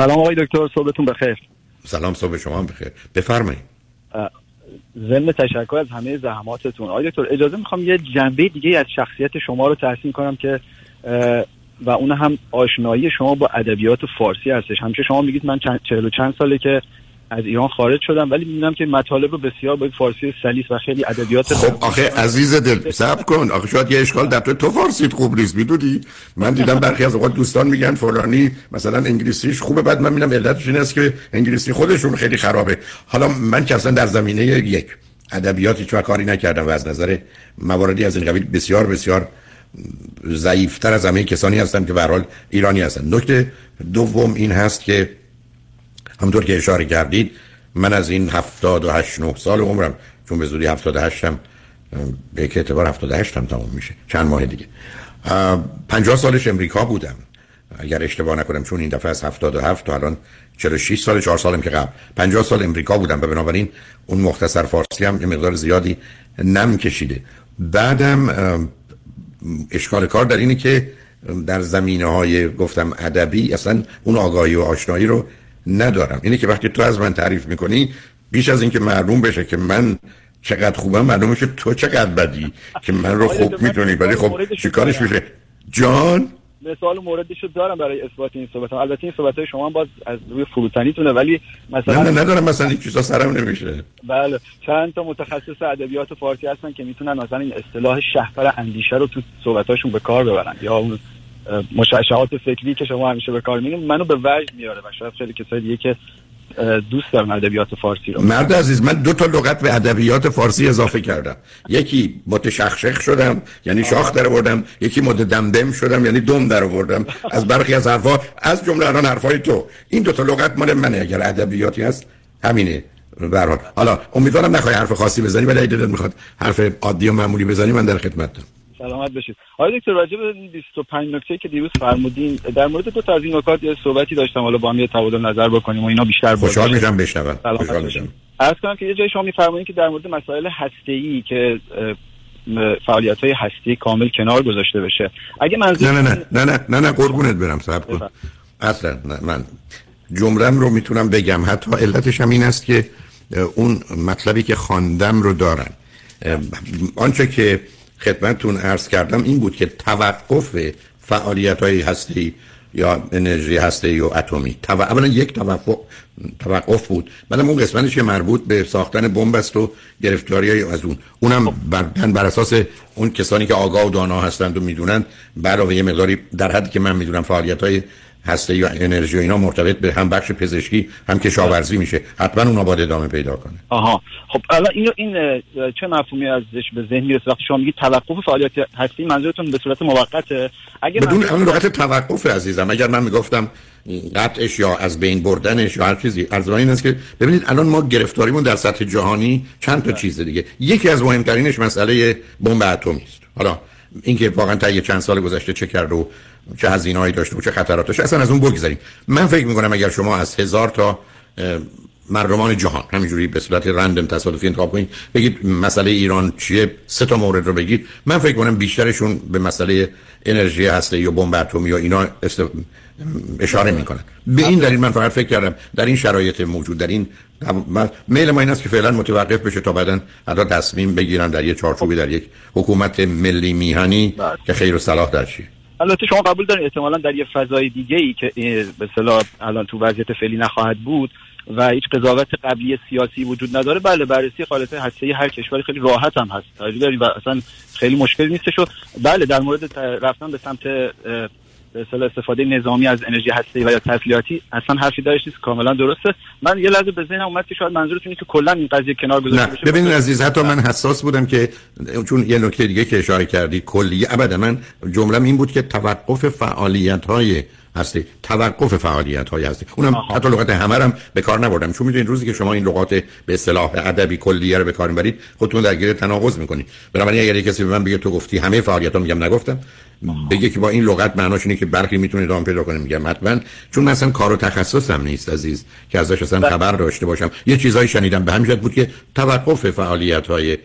سلام آقای دکتر صبحتون بخیر. سلام صبح شما هم بخیر. بفرمایید. ضمن تشکر از همه زحماتتون. آقای دکتر اجازه می‌خوام یه جنبه دیگه از شخصیت شما رو تحسین کنم که و اون هم آشنایی شما با ادبیات فارسی هستش. همیشه شما میگید من چهل و چند ساله که از ایران خارج شدم ولی می‌بینم که مطالب رو بسیار با فارسی سلیس و خیلی ادبیات خب آخه عزیز دل صبر کن. آخه شاید یه اشکال در تو فارسیت خوب نیست می‌دونی؟ من دیدم برخی از اوقات دوستان میگن فلانی مثلا انگلیسیش خوبه بعد من می‌بینم علتش این است که انگلیسی خودشون خیلی خرابه. حالا من که اصلا در زمینه یک ادبیات هیچ کاری نکردم و از نظر مواردی از این قبیل بسیار بسیار ضعیفتر از همه کسانی هستم که به ایرانی هستن. نکته دوم این هست که همطور که اشاره کردید من از این هفتاد و هشت نه سال عمرم چون به زودی هفتاد و هشتم به یک اعتبار هفتاد و هشتم تمام میشه چند ماه دیگه. پنجاه سالش امریکا بودم. اگر اشتباه نکنم چون این دفعه از هفتاد و هفت تا الان 46 سال چهار سالم که قبل. 50 سال امریکا بودم و بنابراین اون مختصر فارسی هم یه مقدار زیادی نم کشیده. بعدم اشکال کار در اینه که در زمینه های گفتم ادبی اصلا اون آگاهی و آشنایی رو ندارم. اینه که وقتی تو از من تعریف می‌کنی بیش از اینکه معلوم بشه که من چقدر خوبم معلوم میشه تو چقدر بدی که من رو خوب می‌دونی. ولی خب چیکارش میشه؟ جان؟ مثال موردشو دارم برای اثبات این صحبت البته این صحبت های شما باز از روی فروتنیتونه ولی مثلا نه نه ندارم. مثلا این چیزا سرم نمیشه. بله. چند تا متخصص ادبیات فارسی هستن که می‌تونن مثلا این اصطلاح شهپر اندیشه رو تو صحبتاشون به کار ببرن. یا اون مشعشعات فکری که شما همیشه به کار میگیم منو به وجد میاره و شاید خیلی کسای دیگه که دوست دارم ادبیات فارسی رو. مرد عزیز من دو تا لغت به ادبیات فارسی اضافه کردم. یکی متشخشخ شدم یعنی شاخ در آوردم یکی مد دمدم شدم یعنی دم در آوردم. از برخی از حرفا از جمله الان حرفای تو. این دو تا لغت مال منه اگر ادبیاتی هست همینه. به حالا امیدوارم نخوای حرف خاصی بزنی ولی اگه دلت می‌خواد حرف عادی و معمولی بزنی من در خدمتم سلامت بشید آقای دکتر راجع به 25 نکته که دیروز فرمودین در مورد دو تا از این نکات یه صحبتی داشتم حالا با هم یه تبادل نظر بکنیم و اینا بیشتر خوشحال میشم بشنوم. خوشحال میشم. عرض کنم که یه جای شما میفرمایید که در مورد مسائل هسته که فعالیت های هستی کامل کنار گذاشته بشه. اگه منظور نه نه نه نه نه نه, نه قربونت برم صبر کن اصلا نه من جملم رو می‌تونم بگم. حتی علتش هم این است که اون مطلبی که خواندم رو دارن. آنچه که خدمتتون عرض کردم این بود که توقف فعالیت های هستی یا انرژی هسته و اتمی. تو... اولا یک توقف توقف بود. بعدم اون قسمتش که مربوط به ساختن بمب است و گرفتاری از اون. اونم بر, بر اساس اون کسانی که آگاه و دانا هستند و می‌دونند علاوه یه مقداری در حدی که من می‌دونم فعالیت های هسته یا انرژی و اینا مرتبط به هم بخش پزشکی هم کشاورزی میشه. حتما اونا باید ادامه پیدا کنه. آها. خب الان این این چه مفهومی ازش به ذهن می‌رسه؟ وقتی شما میگید توقف فعالیت هستی منظورتون به صورت موقته؟ اگه بدون اون وقت توقف عزیزم اگر من می‌گفتم قطعش یا از بین بردنش یا هر چیزی از این است که ببینید الان ما گرفتاریمون در سطح جهانی چند تا چیز دیگه. یکی از مهمترینش مسئله بمب اتمی است. حالا اینکه واقعا تا یه چند سال گذشته چه کرد و چه هزینه‌ای داشته و چه خطرات داشته. اصلا از اون بگذاریم من فکر می‌کنم اگر شما از هزار تا مردمان جهان همینجوری به صورت رندم تصادفی انتخاب کنید بگید مسئله ایران چیه سه تا مورد رو بگید. من فکر کنم بیشترشون به مسئله انرژی هسته یا بمب اتمی یا اینا است... اشاره می‌کنن. به این دلیل من فقط فکر کردم در این شرایط موجود در این میل ما این است که فعلا متوقف بشه تا بعدا حتی تصمیم بگیرن در یک چارچوبی در یک حکومت ملی میهنی بله. که خیر و صلاح در چیه. البته شما قبول دارین احتمالا در یه فضای دیگه ای که به اصطلاح الان تو وضعیت فعلی نخواهد بود و هیچ قضاوت قبلی سیاسی وجود نداره بله بررسی خالص هسته هر کشوری خیلی راحت هم هست. و اصلا خیلی مشکل نیستش و بله در مورد رفتن به سمت به استفاده نظامی از انرژی هسته و یا تسلیحاتی اصلا حرفی داشت نیست کاملا درسته. من یه لحظه به ذهنم اومد که شاید منظورتون که کلا این قضیه کنار گذاشته بشه ببینید عزیز حتی من حساس بودم که چون یه نکته دیگه که اشاره کردی کلی ابدا من جملم این بود که توقف فعالیت های هستی توقف فعالیت های هستی. اونم آها. حتی لغت همه هم به کار نبردم. چون می‌دونید روزی که شما این لغات به اصطلاح ادبی کلیه رو به کار می‌برید خودتون درگیر تناقض می‌کنید. بنابراین اگر کسی به من بگه تو گفتی همه فعالیت ها میگم نگفتم. بگه که با این لغت معناش اینه که برخی می‌تونه ادامه پیدا کنه. میگم حتما چون مثلا کار و تخصصم نیست عزیز که ازش اصلا بله. خبر داشته باشم. یه چیزایی شنیدم به همین بود که توقف فعالیت های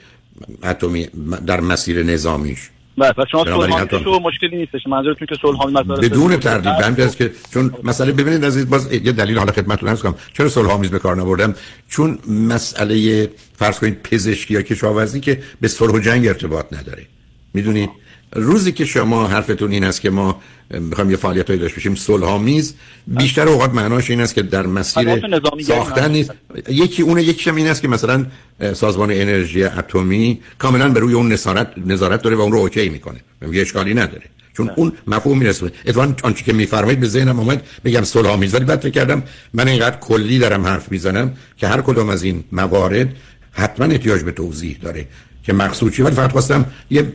اتمی در مسیر نظامیش. بله شما صلح مشکلی نیستش. منظورتون که صلح حامیز بدون تردید به است که چون مسئله ببینید عزیز باز یه دلیل حالا خدمتتون عرض کنم. چرا صلح به کار نبردم؟ چون مسئله فرض کنید پزشکی یا کشاورزی که به صلح و جنگ ارتباط نداره. می‌دونید؟ روزی که شما حرفتون این است که ما می‌خوایم یه فعالیت هایی داشت بشیم صلح بیشتر اوقات معناش این است که در مسیر ساختن نیست. یکی اون یکی هم این است که مثلا سازمان انرژی اتمی کاملا به روی اون نظارت نظارت داره و اون رو اوکی می‌کنه. یه اشکالی نداره. چون اون مفهوم می‌رسه اتفاقا آنچه که میفرمایید به ذهنم اومد بگم صلح آمیز. ولی بعد کردم من اینقدر کلی دارم حرف می‌زنم که هر کدوم از این موارد حتما احتیاج به توضیح داره. که مقصود چیه؟ ولی فقط خواستم یه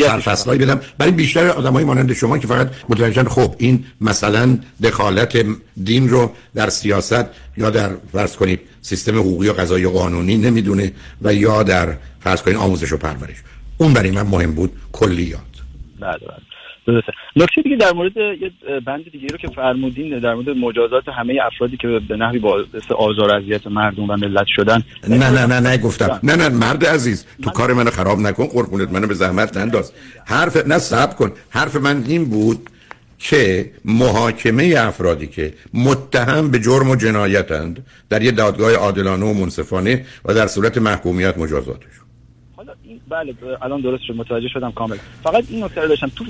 سرفصلایی بدم. برای بیشتر آدمای مانند شما که فقط متوجهن خب این مثلا دخالت دین رو در سیاست یا در فرض کنید سیستم حقوقی و قضایی و قانونی نمی‌دونه و یا در فرض کنید آموزش و پرورش. اون برای من مهم بود کلیات. بله بله. درسته. نکته دیگه در مورد یه بند دیگه رو که فرمودین در مورد مجازات همه افرادی که به نحوی باعث آزار اذیت مردم و ملت شدن. نه نه نه نه گفتم. نه. نه مرد عزیز تو کار منو خراب نکن قربونت منو به زحمت ننداز. حرف نه صبر کن. حرف من این بود که محاکمه افرادی که متهم به جرم و جنایتند در یه دادگاه عادلانه و منصفانه و در صورت محکومیت مجازاتشون. بله الان درست شد. متوجه شدم کامل. فقط این نکته رو داشتم. تو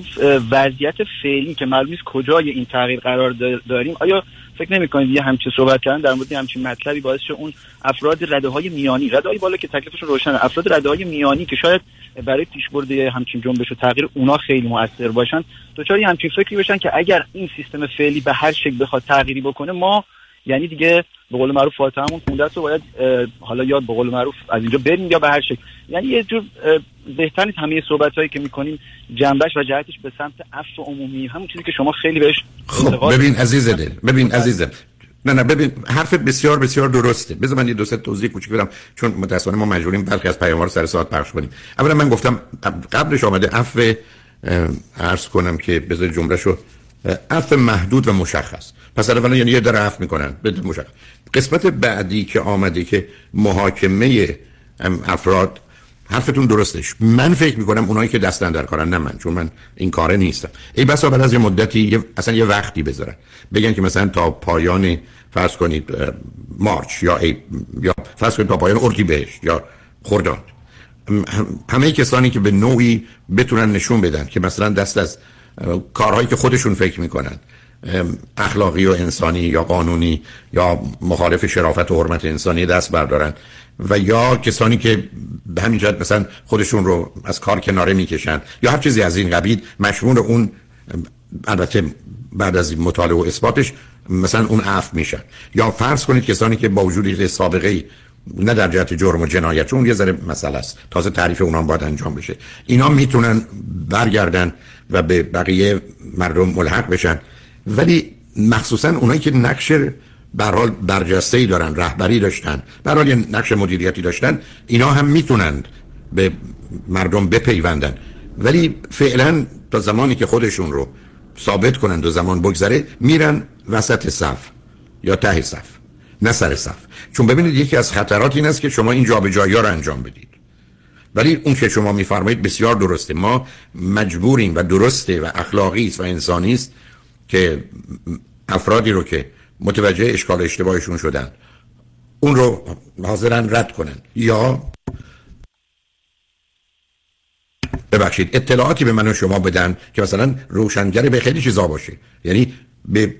وضعیت فعلی که معلوم نیست کجای این تغییر قرار داریم آیا فکر نمی کنید یه همچین صحبت کردن در مورد همچین مطلبی باعث شد اون افراد رده های میانی رده بالا که تکلیفشون روشنه افراد رده های میانی که شاید برای پیشبرد همچین جنبش و تغییر اونا خیلی موثر باشن دوچاری همچین فکری بشن که اگر این سیستم فعلی به هر شکل بخواد تغییری بکنه ما یعنی دیگه به قول معروف فاتحمون خونده رو باید حالا یاد به قول معروف از اینجا بریم یا به هر شکل. یعنی یه جور بهتر نیست همه صحبت هایی که می‌کنیم جنبش و جهتش به سمت عفو عمومی همون چیزی که شما خیلی بهش خب ببین عزیز دل ببین عزیزم. نه نه ببین حرفت بسیار بسیار درسته. بذار من یه دو سه توضیح کوچیک بدم چون متأسفانه ما مجبوریم برخی از پیام‌ها رو سر ساعت پخش کنیم. اولا من گفتم قبلش آمده عفو عرض کنم که بذار جملهشو عفو محدود و مشخص. پس اولا یعنی یه در عفو می‌کنن مشخص. قسمت بعدی که آمده که محاکمه افراد حرفتون درستش. من فکر می‌کنم اونایی که دستن در کارن نه من چون من این کاره نیستم. ای بسا بعد از یه مدتی اصلا یه وقتی بذارن. بگن که مثلا تا پایان فرض کنید مارچ یا ای یا فرض کنید تا پایان اردیبهشت یا خرداد همه کسانی که به نوعی بتونن نشون بدن که مثلا دست از کارهایی که خودشون فکر می‌کنن اخلاقی و انسانی یا قانونی یا مخالف شرافت و حرمت انسانی دست بردارن و یا کسانی که به همین جهت مثلا خودشون رو از کار کناره می‌کشن یا هر چیزی از این قبیل مشمول اون البته بعد از مطالعه و اثباتش مثلا اون عفو میشن. یا فرض کنید کسانی که با وجود سابقه نه در جهت جرم و جنایت چون یه ذره مسئله است. تازه تعریف اونها باید انجام بشه. اینا می‌تونن برگردن و به بقیه مردم ملحق بشن. ولی مخصوصا اونایی که نقش به حال برجسته ای دارن رهبری داشتن به حال یه نقش مدیریتی داشتن اینا هم می‌تونند به مردم بپیوندن. ولی فعلا تا زمانی که خودشون رو ثابت کنند و زمان بگذره میرن وسط صف یا ته صف نه سر صف. چون ببینید یکی از خطرات این است که شما این جابجایی ها رو انجام بدید. ولی اون که شما میفرمایید بسیار درسته. ما مجبوریم و درسته و اخلاقی است و انسانی است که افرادی رو که متوجه اشکال اشتباهشون شدن اون رو حاضرن رد کنن. یا ببخشید اطلاعاتی به من و شما بدن که مثلا روشنگر به خیلی چیزا باشه. یعنی به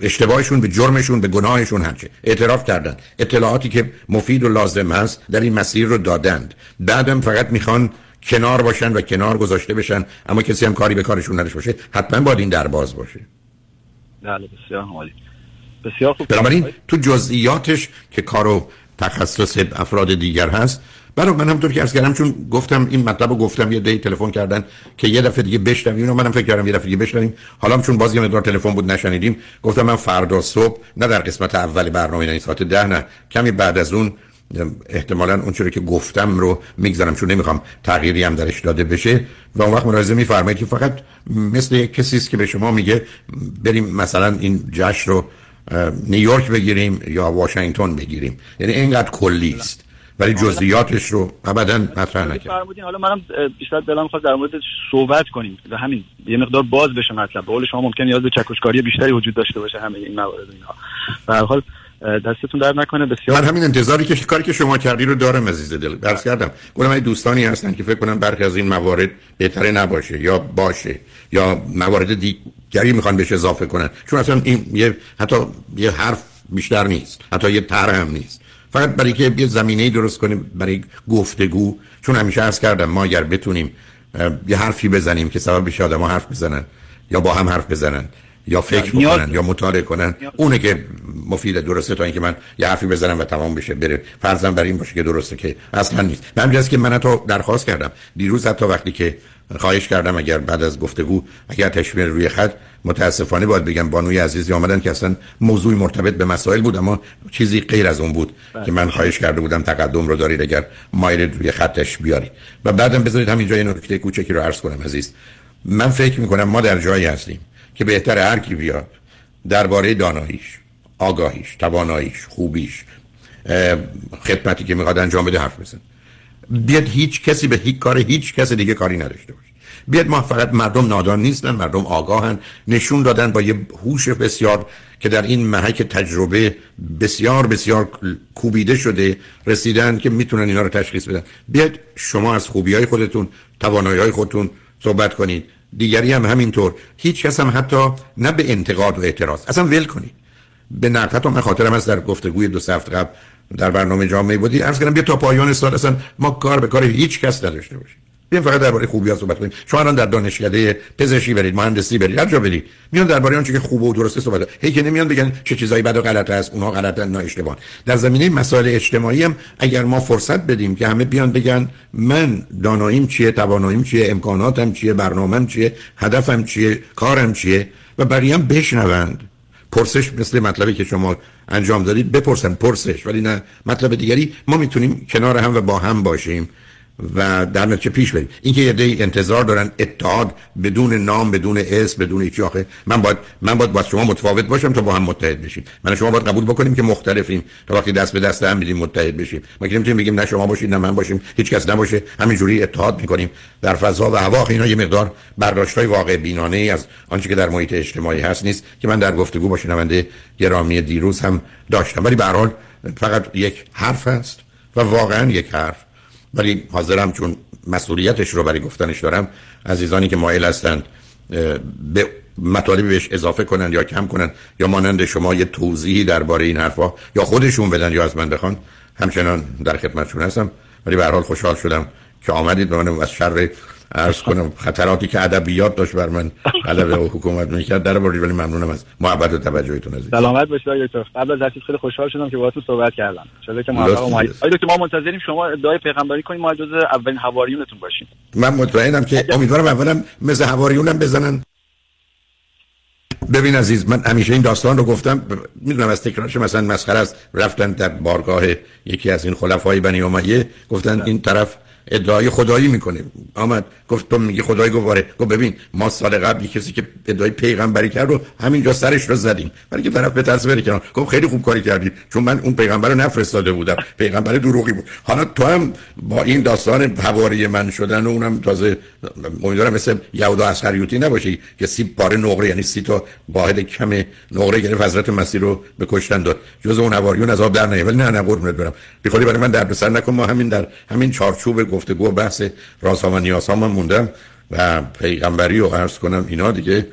اشتباهشون به جرمشون به گناهشون هرچه. اعتراف کردن اطلاعاتی که مفید و لازم هست در این مسیر رو دادند. بعدم فقط می‌خوان کنار باشن و کنار گذاشته بشن اما کسی هم کاری به کارشون نداشته باشه. حتما باید این در باز باشه. بله بسیار عالی. بسیار خوب. بنابراین تو جزئیاتش که کارو تخصص افراد دیگر هست برای من همطور که ارز کردم چون گفتم این مطلب رو گفتم یه دی تلفن کردن که یه دفعه دیگه بشنویم اینو منم فکر کردم یه دفعه دیگه بشنویم. حالا چون باز یه مقدار تلفن بود نشنیدیم گفتم من فردا صبح نه در قسمت اول برنامه نه ساعت ده نه. کمی بعد از اون احتمالا اون چیزی که گفتم رو می‌گذارم چون نمی‌خوام تغییری هم درش داده بشه. و اون وقت ملاحظه میفرمایید که فقط مثل کسی است که به شما میگه بریم مثلا این جشن رو نیویورک بگیریم یا واشنگتن بگیریم. یعنی اینقدر کلی است. ولی جزئیاتش رو ابدا مطرح نکرد. حالا منم بیشتر دلم می‌خواد در مورد صحبت کنیم. و همین یه مقدار باز بشه مطلب. به قول شما ممکن نیاز به چکشکاری بیشتری وجود داشته باشه همه این موارد اینها. به هر حال دستتون در نکنه. بسیار من همین انتظاری که کاری که شما کردی رو دارم عزیز دل. درس کردم گفتم من دوستانی هستن که فکر کنم برخی از این موارد بهتره نباشه یا باشه یا موارد دیگری می‌خوان بهش اضافه کنن. چون اصلا این یه حتی یه حرف بیشتر نیست. حتی یه طرح هم نیست. فقط برای که یه زمینه درست کنیم برای گفتگو چون همیشه عرض کردم ما اگر بتونیم یه حرفی بزنیم که سبب بشه آدم حرف بزنن یا با هم حرف بزنن یا فکر بکنن یا مطالعه کنن اونه که مفید درسته تا اینکه من یه حرفی بزنم و تمام بشه بره. فرضم برای این باشه که درسته که اصلا نیست. من که من تو درخواست کردم. دیروز حتی وقتی که خواهش کردم اگر بعد از گفتگو اگر تشویر روی خط متاسفانه باید بگم بانوی عزیزی آمدن که اصلا موضوع مرتبط به مسائل بود اما چیزی غیر از اون بود بله. که من خواهش کرده بودم تقدم رو دارید اگر مایل روی خطش بیارید. و بعدم بذارید همینجا یه نکته کوچکی رو عرض کنم عزیز. من فکر می‌کنم ما در جایی هستیم که بهتر هر کی بیاد درباره داناییش آگاهیش تواناییش خوبیش خدمتی که می‌خواد انجام بده حرف بزن بیاد هیچ کسی به هیچ کار هیچ کس دیگه کاری نداشته باشه. بیاد ما فقط مردم نادان نیستن مردم آگاهن. نشون دادن با یه هوش بسیار که در این محک تجربه بسیار بسیار کوبیده شده رسیدن که می‌تونن اینا رو تشخیص بدن. بیاد شما از خوبی های خودتون توانایی های خودتون صحبت کنید. دیگری هم همینطور. هیچ کس هم حتی نه به انتقاد و اعتراض. اصلا ول کنید. به حتی من خاطرم از در گفتگوی دو هفته قبل در برنامه جامعه بودی. عرض کردم بیا تا پایان سال اصلا ما کار به کار هیچ کس نداشته باشیم. بیایم فقط درباره خوبی ها صحبت کنیم. شما الان در دانشکده پزشکی برید مهندسی برید هر جا برید. میان درباره آنچه که خوبه و درسته صحبت هی که نمیان بگن چه چیزایی بد و غلط است اونها غلطن نه اشتباه در زمینه مسائل اجتماعی هم اگر ما فرصت بدیم که همه بیان بگن من داناییم چیه تواناییم چیه امکاناتم چیه برنامه‌ام چیه هدفم چیه کارم چیه و بقیه هم بشنوند. پرسش مثل مطلبی که شما انجام دادید بپرسن پرسش ولی نه مطلب دیگری. ما می‌تونیم کنار هم و با هم باشیم. و در نتیجه پیش بریم. اینکه یه دی انتظار دارن اتحاد بدون نام بدون اسم بدون هیچ آخه من باید من باید با شما متفاوت باشم تا با هم متحد بشیم. من شما باید قبول بکنیم که مختلفیم تا وقتی دست به دست هم میدیم متحد بشیم. ما که نمی‌تونیم بگیم نه شما باشید نه من باشیم. هیچ کس نباشه. همینجوری اتحاد می‌کنیم. در فضا و هوا اینا یه مقدار برداشتای واقع بینانه ای از آنچه که در محیط اجتماعی هست نیست که من در گفتگو با شنونده گرامی دیروز هم داشتم. ولی به فقط یک حرف است و واقعا یک حرف. ولی حاضرم چون مسئولیتش رو برای گفتنش دارم عزیزانی که مایل هستند به مطالبی بهش اضافه کنن یا کم کنن یا مانند شما یه توضیحی درباره این حرفا یا خودشون بدن یا از من بخوان همچنان در خدمتشون هستم. ولی به حال خوشحال شدم که آمدید به من از شر عرض کنم خطراتی که ادبیات داشت بر من غلبه و حکومت می‌کرد در بردید ولی ممنونم از محبت و توجهتون عزیز. سلامت باشید دکتر. قبل از خیلی خوشحال شدم که باهاتون صحبت کردم. شده که موفق و آیا که ما منتظریم شما ادعای پیغمبری کنیم ما جز اولین حواریونتون باشیم. من مطمئنم که امیدوارم اولم مثل حواریونم بزنن. ببین عزیز من همیشه این داستان رو گفتم می‌دونم از تکرارش مثلا مسخره است. رفتن در بارگاه یکی از این خلفای بنی امیه گفتن این طرف ادعای خدایی می‌کنه. آمد گفت تو میگی خدایی گفت آره گفت ببین ما سال قبل کسی که ادعای پیغمبری کرد رو همینجا سرش رو زدیم. برای که طرف به ترس بره کنار. گفت خیلی خوب کاری کردی. چون من اون پیغمبر رو نفرستاده بودم. پیغمبر دروغی بود. حالا تو هم با این داستان حواری من شدن و اونم تازه امیدوارم مثل یهودا اسخریوتی نباشی که سی پاره نقره یعنی سی تا واحد کم نقره گرفت حضرت مسیح رو به کشتن داد. جز اون حواریون از آب در نیه ولی نه نه قربونت برم. بی برای من در بسر نکن. ما همین در همین چارچوب گفتگو بحث رازها و نیازها من موندم و پیغمبری و عرض کنم اینا دیگه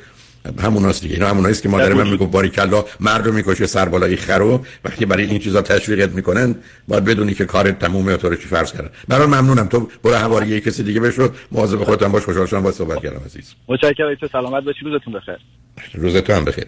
هموناست دیگه. اینا هموناست که مادر من می‌گفت باری کلا مردم می‌کشه سر بالای خرو وقتی برای این چیزا تشویقت می‌کنن باید بدونی که کارت تمومه تو رو چی فرض کردن. برای ممنونم. تو برو حوالی کسی دیگه بشو. مواظب خودت باش. خوشحال شدم. با صحبت کردم عزیز. متشکرم. سلامت باشی. روزتون بخیر. روزتون هم بخیر.